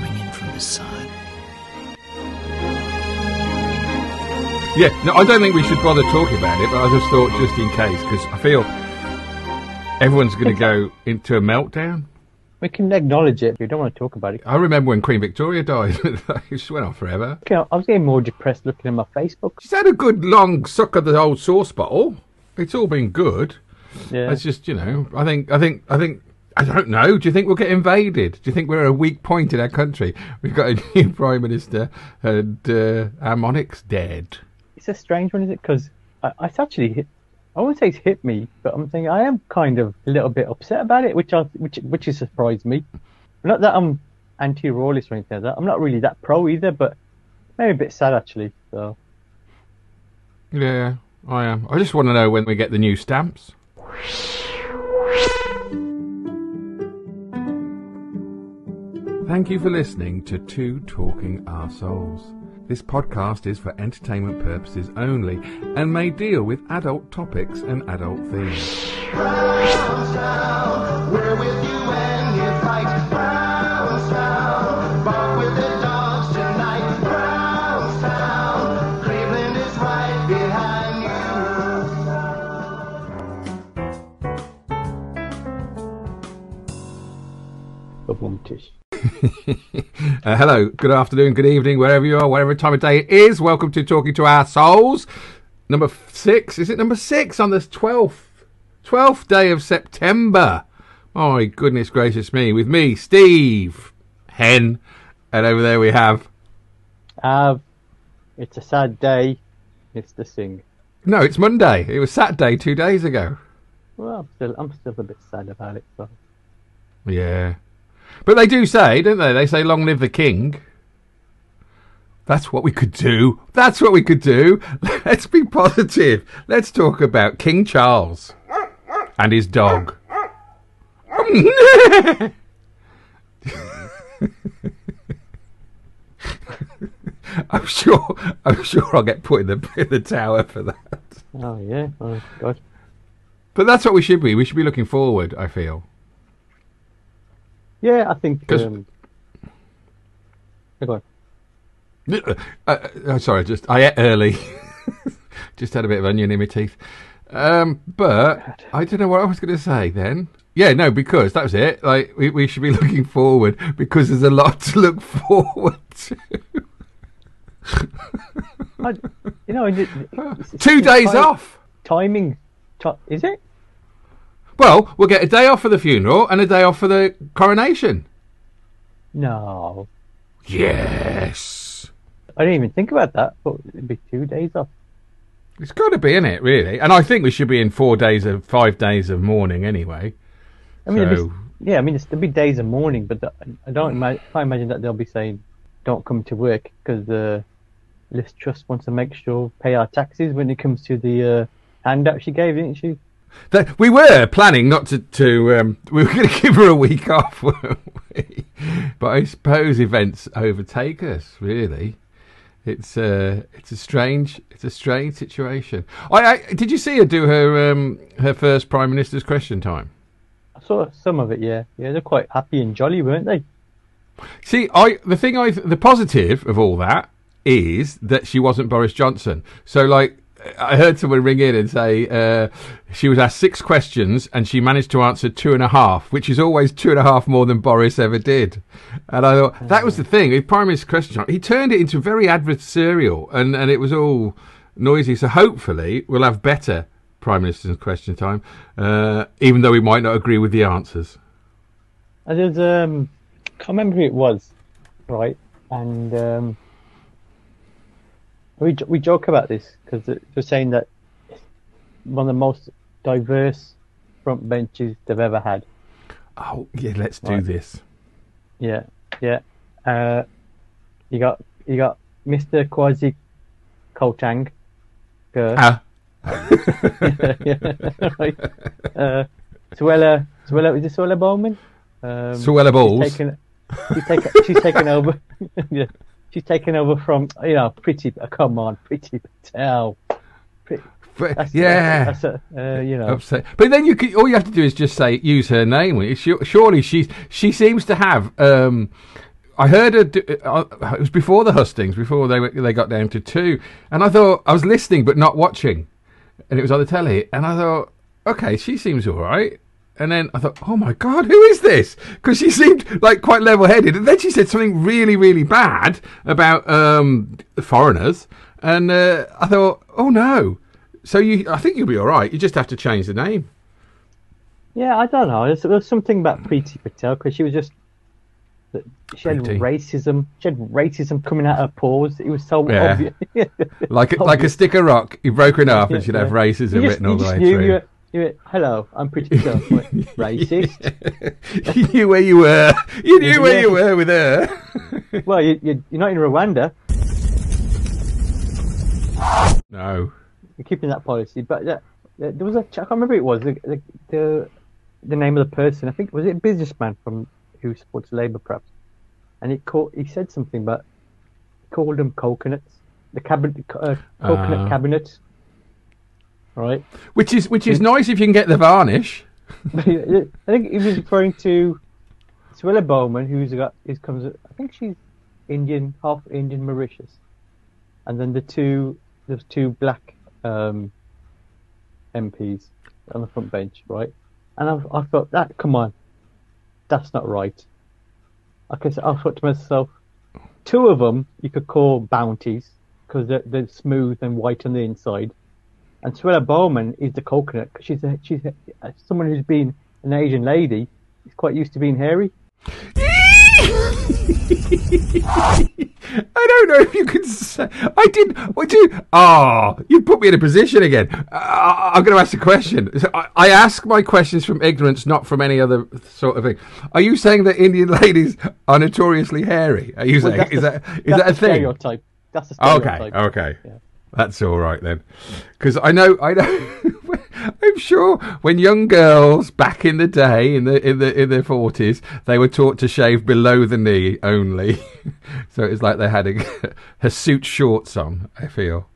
coming in from the sun. Yeah, no, I don't think we should bother talking about it, but I just thought just in case, because I feel everyone's going to go into a meltdown. We can acknowledge it. But we don't want to talk about it. I remember when Queen Victoria died. it just went on forever. Okay, I was getting more depressed looking at my Facebook. She's had a good long suck of the old sauce bottle. It's all been good. Yeah. It's just, you know, I think, I think, I think, I don't know. Do you think we'll get invaded? Do you think we're a weak point in our country? We've got a new prime minister and uh, our monarch's dead. It's a strange one, is it? Because it's actually hit. I won't say it's hit me, but I'm thinking I am kind of a little bit upset about it, which I, which which has surprised me. Not that I'm anti-royalist or anything like that. I'm not really that pro either, but maybe a bit sad actually. So Yeah, I am. I just want to know when we get the new stamps. Thank you for listening to Two Talking Arseholes. This podcast is for entertainment purposes only and may deal with adult topics and adult themes. With you when you fight. Brownstown, bark with the dogs tonight. Brownstown, Cleveland is right behind Babumtish. Uh, hello, good afternoon, good evening, wherever you are, whatever time of day it is. Welcome to Talking to Our Souls. Number six. Is it number six on this 12th? 12th day of September. My goodness gracious me. With me, Steve Hen. And over there we have. Uh, it's a sad day. Mr. Singh. No, it's Monday. It was Saturday two days ago. Well, I'm still I'm still a bit sad about it. So Yeah. But they do say, don't they? They say, long live the king. That's what we could do. That's what we could do. Let's be positive. Let's talk about King Charles and his dog. I'm sure. I'm sure I'll get put in the in the tower for that. oh yeah, oh god. But that's what we should be. We should be looking forward. I feel. Yeah, I think. Um, go on. Uh, uh, sorry, just I ate early. just had a bit of onion in my teeth. Um, but I don't know what I was going to say then. Yeah, no, because that was it. Like we, we should be looking forward because there's a lot to look forward to. I, you know, it's- Two days off. Timing, ti- is it? Well, we'll get a day off for the funeral and a day off for the coronation. No, Yes. I didn't even think about that. But it'd be two days off. It's got to be in it, really. And I think we should be in four days of five days of mourning anyway. I mean, So- be, yeah, I mean, it's, there'll be days of mourning, but the, I don't imagine, can't imagine that they'll be saying, "Don't come to work" because the Liz Truss wants to make sure pay our taxes when it comes to the uh, handout she gave, didn't she? That we were planning not to. to um, we were going to give her a week off, weren't we? But I suppose events overtake us. Really, it's uh, it's a strange it's a strange situation. I, I did you see her do her um, her first prime minister's question time? I saw some of it. Yeah, yeah, they're quite happy and jolly, weren't they? See, I the thing I the positive of all that is that she wasn't Boris Johnson. So like. I heard someone ring in and say uh, she was asked six questions and she managed to answer two and a half, which is always two and a half more than Boris ever did. And I thought that was the thing. With Prime Minister's question time, he turned it into very adversarial and, and it was all noisy. So hopefully we'll have better Prime Minister's question time, uh, even though we might not agree with the answers. I there's um, can't remember who it was, right? And um, we we joke about this because they're saying that it's one of the most diverse front benches they've ever had. Oh yeah, let's do Right. this. Yeah, yeah. Uh, you got you got Mr. Uh, Ah, yeah, right. Uh, Suella, Suella, is it Suella Bowman? Um, Suella Bowles. She's taken, she's taken, she's taken over. yeah, she's taken over from you know pretty. Uh, come on, Priti Patel. Pretty, that's, yeah. that's, a, uh, you know. upset. But then you could, all you have to do is just say use her name. Su- Surely she she seems to have. Um, I heard a, d- uh, it was before the hustings, before they they got down to two, and I thought I was listening but not watching, and it was on the telly, and I thought, okay, she seems all right. And then I thought, oh my god, who is this? Because she seemed like quite level-headed, and then she said something really, really bad about um, foreigners, and uh, I thought, oh no. So you, I think you'll be all right. You just have to change the name. Yeah, I don't know. There's, there's something about Priti Patel because she was just that she had Preeti. racism. She had racism coming out of her pores. It was so Yeah. obvious. Like a, like a stick of rock, you broke it off, and she'd have racism You just, written all the way knew through. You were, you were, Hello, I'm pretty sure. Racist. you knew where you were. You knew where you were with her. well, you, you, you're not in Rwanda. no. You're keeping that policy, but uh, there was a. I can't remember who it was the, the the the name of the person. I think was it a businessman from who supports Labour, perhaps. And he called. He said something, but he called them coconuts. The cabinet, uh, coconut Ah. cabinet. Right. Which is which is nice if you can get the varnish. I think he was referring to Swilla Bowman, who's got who comes. I think she's Indian, half Indian, Mauritius, and then the two there's two black um, MPs on the front bench, right? And I've, I thought that, come on, that's not right. I guess I thought to myself, two of them you could call bounties because they're, they're smooth and white on the inside, and Swella Bowman is the coconut 'cause she's a, she's a, someone who's been an Asian lady. Is quite used to being hairy. I don't know if you can say. I did. What you? Oh, you put me in a position again. Uh, I'm going to ask a question. I, I ask my questions from ignorance, not from any other sort of thing. Are you saying that Indian ladies are notoriously hairy? Are you Well, saying is the- that is that a the thing? Stereotype. That's Okay, stereotype. okay. Yeah. That's all right then. Because I know, I know. I'm sure when young girls back in the day, in the in the in their forties, they were taught to shave below the knee only. so it's like they had a, a suit shorts on. I feel.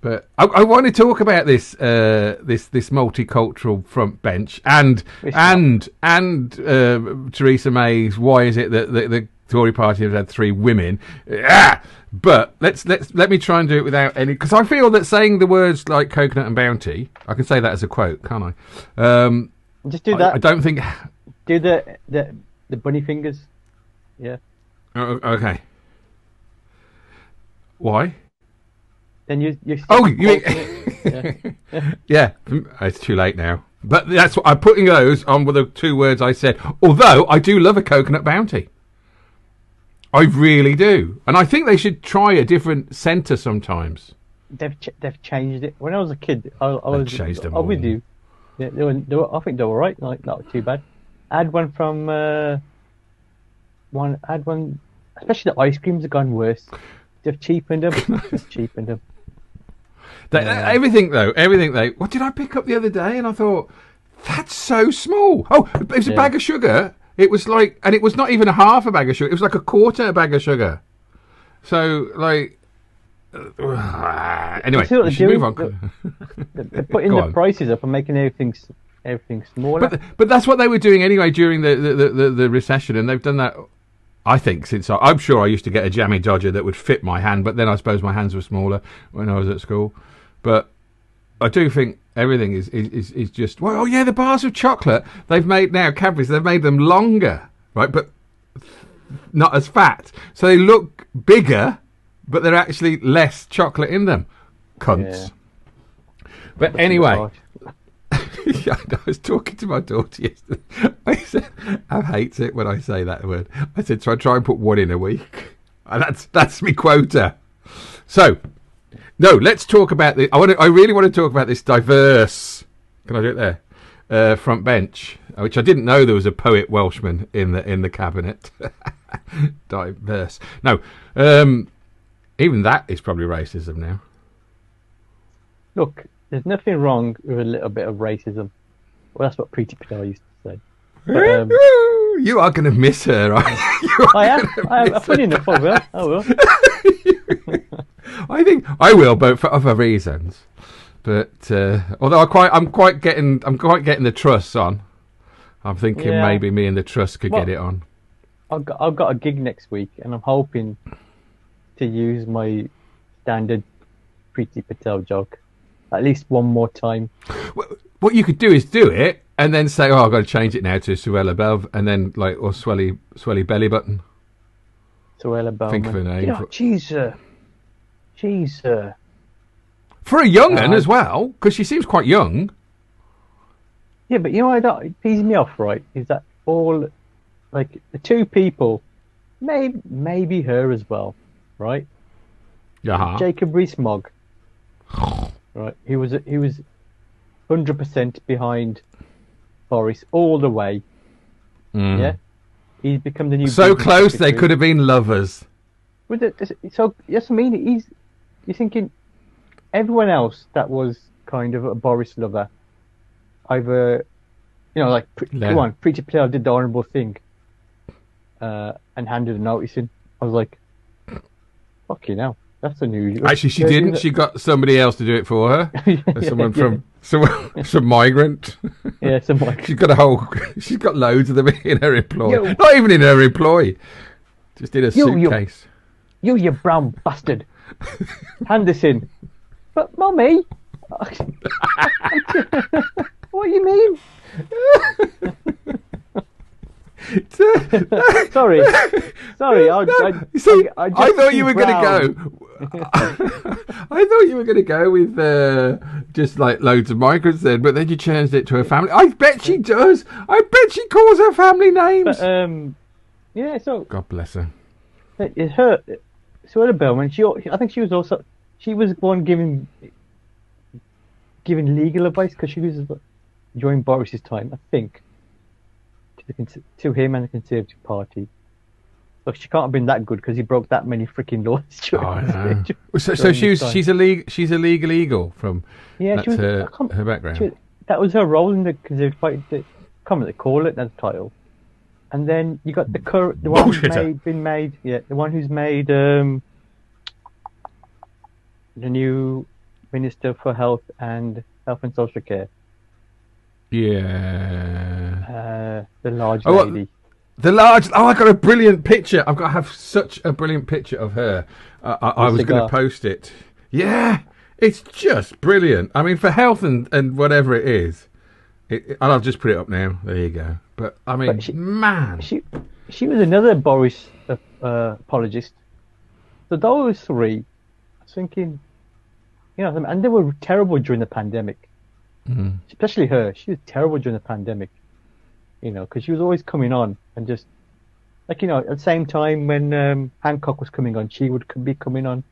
But I, I want to talk about this uh, this this multicultural front bench and and and uh, Theresa May's. Why is it that the, the Tory party has had three women? Ah! But let's let's let me try and do it without any because I feel that saying the words like coconut and bounty, I can say that as a quote, can't I? Um, Just do that. I don't think. Do the the the bunny fingers. Yeah. Oh, okay. Why? Then you you. Oh, you mean- yeah. Yeah, mm, it's too late now. But that's what I'm putting those on with the two words I said. Although I do love a coconut bounty. I really do. And I think they should try a different centre sometimes. They've ch- they've changed it. When I was a kid, I, I was changed them I was with you. Yeah, they were, they were, I think they were right. Like not too bad. I had one from uh, one. I had one. Especially the ice creams have gone worse. They've cheapened them. They've cheapened them. They, Yeah. Everything though, everything they. What did I pick up the other day? And I thought that's so small. Oh, it was a Yeah. bag of sugar. It was like, and it was not even a half a bag of sugar. It was like a quarter a bag of sugar. So like. uh, anyway, we should move on. They're they're putting the on. prices up and making everything everything smaller. But but that's what they were doing anyway during the the, the, the, the recession, and they've done that. I think since I, I'm sure I used to get a jammy dodger that would fit my hand, but then I suppose my hands were smaller when I was at school. But I do think everything is is, is, just well, oh yeah, the bars of chocolate they've made now Cadbury's they've made them longer, right? But not as fat, so they look bigger, but they're actually less chocolate in them. Cunts. But anyway. Yeah, I was talking to my daughter yesterday. I said, I hates it when I say that word. I said, so I try and put one in a week. And that's that's me quota. So, no, let's talk about the. I want. To, I really want to talk about this diverse. Can I do it there? Uh, front bench, which I didn't know there was a poet Welshman in the in the cabinet. diverse. No, um, even that is probably racism now. Look, there's nothing wrong with a little bit of racism. Well, that's what Priti Patel used to say. But, um, you are going to miss her. Aren't you? You I am. I am. Funny enough, I will. I will. I think I will, but for other reasons. But uh, although I quite, I'm quite getting, I'm quite getting the truss on. I'm thinking Yeah. maybe me and the truss could Well- get it on. I've got I've got a gig next week, and I'm hoping to use my standard Priti Patel joke at least one more time. What you could do is do it and then say, "Oh, I've got to change it now to Suella Belv," and then like or Swelly Swelly belly button. Suella Bowman. Think of a name You know, for- uh, she's uh, For a young un Uh, as well, because she seems quite young. yeah, but you know what it pees me off, right? Is that all like the two people, maybe maybe her as well, right? Yeah. Jacob Rees-Mogg, right? He was he was hundred percent behind Boris all the way. Mm. Yeah, he's become the new. So close they could have been lovers. With it, so yes, I mean he's. You're thinking everyone else that was kind of a Boris lover, either, you know, like pre- come on, Preacher Player did the honourable thing, uh, and handed a notice in. I was like, fuck you now. That's unusual. Actually, she didn't. yeah, She got somebody else to do it for her. yeah, Someone yeah, from someone, some migrant. yeah, some migrant. She's got a whole. She's got loads of them in her employ. Yo. Not even in her employ. Just in a suitcase. you, you brown bastard, in. But mummy, what do you mean? Sorry, sorry. I, No, I, see, I, I, thought you were going to go. I thought you were going to go with uh, just like loads of migrants then, but then you changed it to her family. I bet she does. I bet she calls her family names. But, um, yeah. So God bless her. it her, Suella Bellman. She, I think she was also, she was the one giving, giving legal advice because she was during Boris's time, I think, to the to him and the Conservative Party. Look, she can't have been that good because he broke that many freaking laws. Oh, during- So, so during she was. She's a league. She's a legal eagle from. Yeah, that's she was. her, uh, her background. was- that was her role in the Conservative Party. The, I can't remember what they call it. That's the title. And then you got the current, the one who's made, been made, yeah, the one who's made um, the new Minister for Health and Health and Social Care, yeah. uh, the large Oh, what- lady. The large. Oh, I got a brilliant picture. I've got to have such a brilliant picture of her. Uh, I, I was going to post it. Yeah, it's just brilliant. I mean, for health and, and whatever it is, it, I'll just put it up now. There you go. But I mean, But she- man, She, she was another Boris uh, uh, apologist. So those three, I was thinking, you know, and they were terrible during the pandemic. Mhm. Especially her, she was terrible during the pandemic. You know, because she was always coming on and just, like you know, at the same time when um, Hancock was coming on, she would be coming on,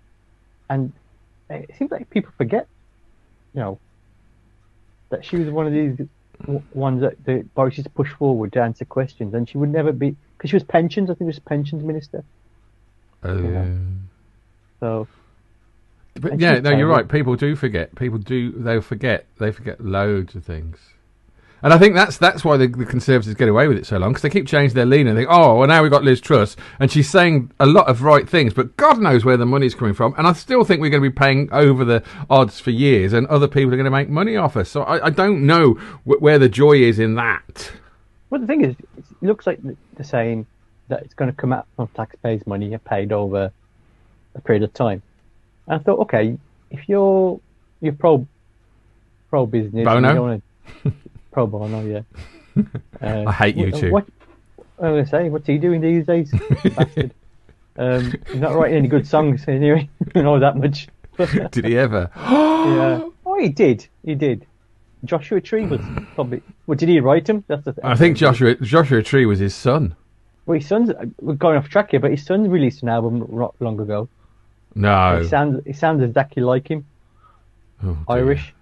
and it seems like people forget, you know, that she was one of these ones that the Boris used to push forward to answer questions, and she would never be because she was pensions. I think she was pensions minister. Uh, So but yeah, no, you're right. People do forget. People do. They'll forget. They forget loads of things. And I think that's that's why the, the Conservatives get away with it so long because they keep changing their lean and think, oh, well now we've got Liz Truss and she's saying a lot of right things, but God knows where the money's coming from. And I still think we're going to be paying over the odds for years, and other people are going to make money off us. So I, I don't know wh- where the joy is in that. Well, the thing is, it looks like they're saying that it's going to come out from taxpayers' money paid over a period of time. And I thought, okay, if you're you're pro pro business, Bono? and you don't want pro bono, yeah. Uh, I hate you what- too. What, I'm going to say, what's he doing these days? Bastard. Um, he's not writing any good songs anyway. I know that much. Did he ever? yeah. Oh, he did. He did. Joshua Tree was probably. Well, did he write him? That's the. I think Joshua Joshua Tree was his son. Well, his son's we're going off track here, but his son released an album not long ago. No, It sounds it sounds exactly like him, Oh. Irish.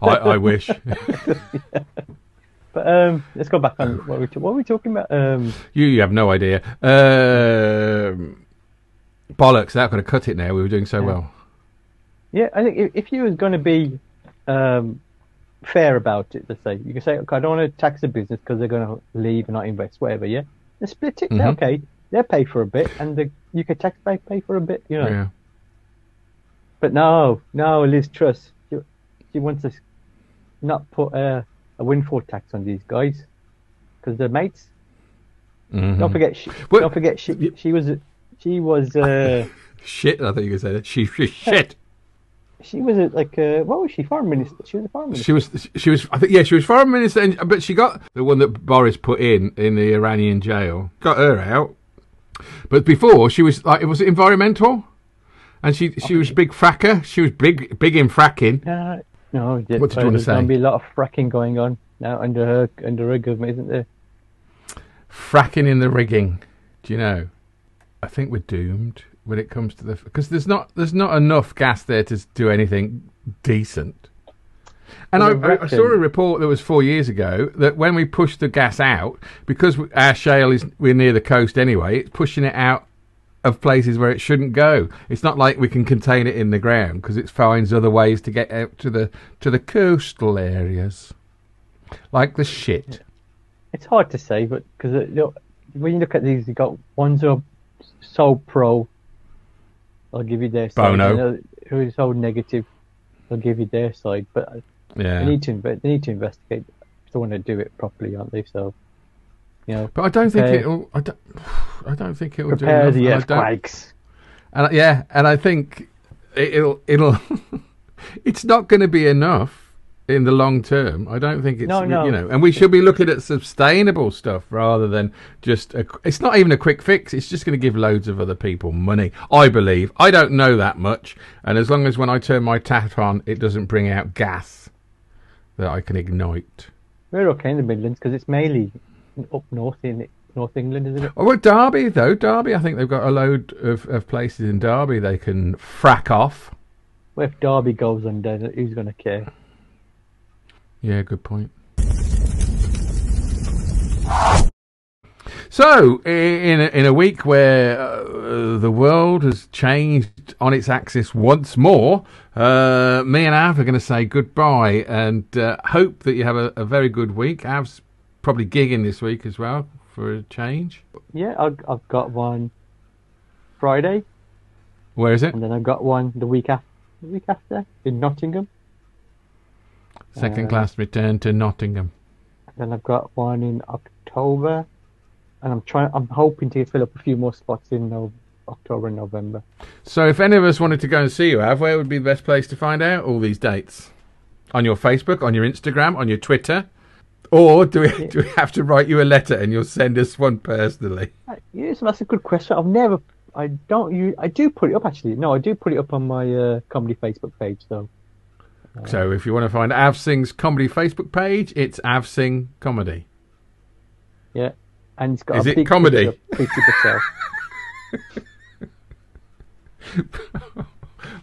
I, I wish. But um, let's go back on what we what were we talking about? Um, You, you have no idea. Um, bollocks! They're going to cut it now. We were doing so well. yeah, I think if, if you was going to be um, fair about it, let's say you can say, okay, I don't want to tax the business because they're going to leave and not invest, whatever. Yeah, then split it. Mhm. Okay, they pay for a bit, and the UK taxpayer pay for a bit. You know. Yeah. But no, no, Liz Truss, she, she wants to not put a, a windfall tax on these guys. because they're mates. Mhm. Don't forget, she, Well- don't forget, she, she was, she was, uh, Shit, I thought you were say that. She, she shit. she was a, like, uh, what was she? Foreign minister. She was a foreign minister. She was, she was, I think, yeah, she was foreign minister, and, but she got the one that Boris put in in the Iranian jail. Got her out, but before she was like, it was environmental, and she she was big fracker. She was big big in fracking. No, no. yeah, What did you wanna there's going to be a lot of fracking going on now under her under her government, isn't there? fracking in the rigging. Do you know? I think we're doomed when it comes to the because there's not there's not enough gas there to do anything decent. And I, I saw a report that was four years ago that when we push the gas out, because our shale is we're near the coast anyway, it's pushing it out of places where it shouldn't go. It's not like we can contain it in the ground because it finds other ways to get out to the to the coastal areas, like the shit. It's hard to say, but because you uh, know, when you look at these, you got ones who are so pro. I'll give you their side. Bono. others uh, Who are so negative? I'll give you their side. But uh, Yeah. they need to they need to investigate if they want to do it properly, aren't they? So, you know, But I don't think it'll. I don't, I don't think it'll do prepare enough. the and I earthquakes. And I- yeah, and I think it- it'll. It'll. it's not going to be enough in the long term. I don't think it's. No, no. You know, and we should be looking at sustainable stuff rather than just. A, it's not even a quick fix. It's just going to give loads of other people money. I believe. I don't know that much, and as long as when I turn my tap on, it doesn't bring out gas that I can ignite. We're okay in the Midlands because it's mainly up north in North England, isn't it? Oh, well, Derby though. Derby, I think they've got a load of, of places in Derby they can frack off. Well, if Derby goes under, who's going to care? Yeah, good point. So, in a, in a week where uh, the world has changed on its axis once more, uh, me and Av are going to say goodbye and uh, hope that you have a, a very good week. Av's probably gigging this week as well for a change. Yeah, I've, I've got one Friday, Where is it? and then I've got one the week after. The week after in Nottingham. Second uh, class return to Nottingham. Then I've got one in October, and I'm trying. I'm hoping to fill up a few more spots in October and November. So, if any of us wanted to go and see you, Av, where would be the best place to find out all these dates? On your Facebook, on your Instagram, on your Twitter? Or do we, do we have to write you a letter and you'll send us one personally? Uh, Yes, that's a good question. I've never. I don't. use. I do put it up actually. No, I do put it up on my uh, comedy Facebook page. So So, if you want to find Av Singh's comedy Facebook page, it's Av Singh Comedy. yeah, and it's got Is a it comedy? picture of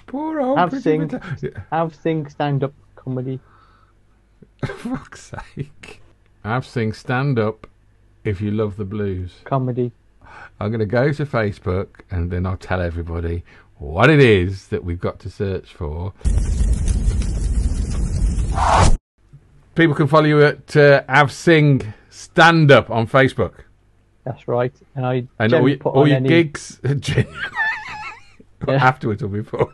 Poor old Av Singh, Pretty Singh. Patel. Yeah, Av Singh stand up comedy. Fuck's sake. Av Singh stand up if you love the blues. Comedy. I'm going to go to Facebook and then I'll tell everybody what it is that we've got to search for. People can follow you at uh, Av Singh Stand Up on Facebook. That's right. And I And all your, put all your any. gigs afterwards or before.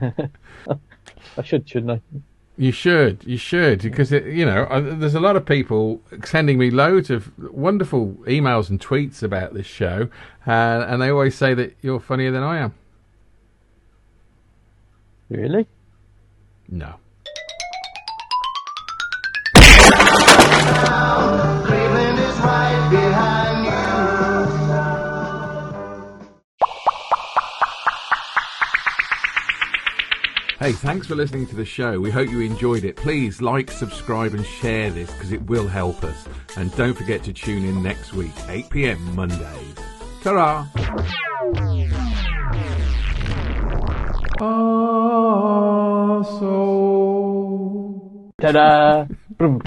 I should, shouldn't I? You should, you should, because it, you know, uh, there's a lot of people sending me loads of wonderful emails and tweets about this show, uh, and they always say that you're funnier than I am. Really? No. Hey, thanks for listening to the show. We hope you enjoyed it. Please like, subscribe, and share this because it will help us. And don't forget to tune in next week, 8 pm Mondays. Ta-ra! Ah, so. Ta-da! Boom.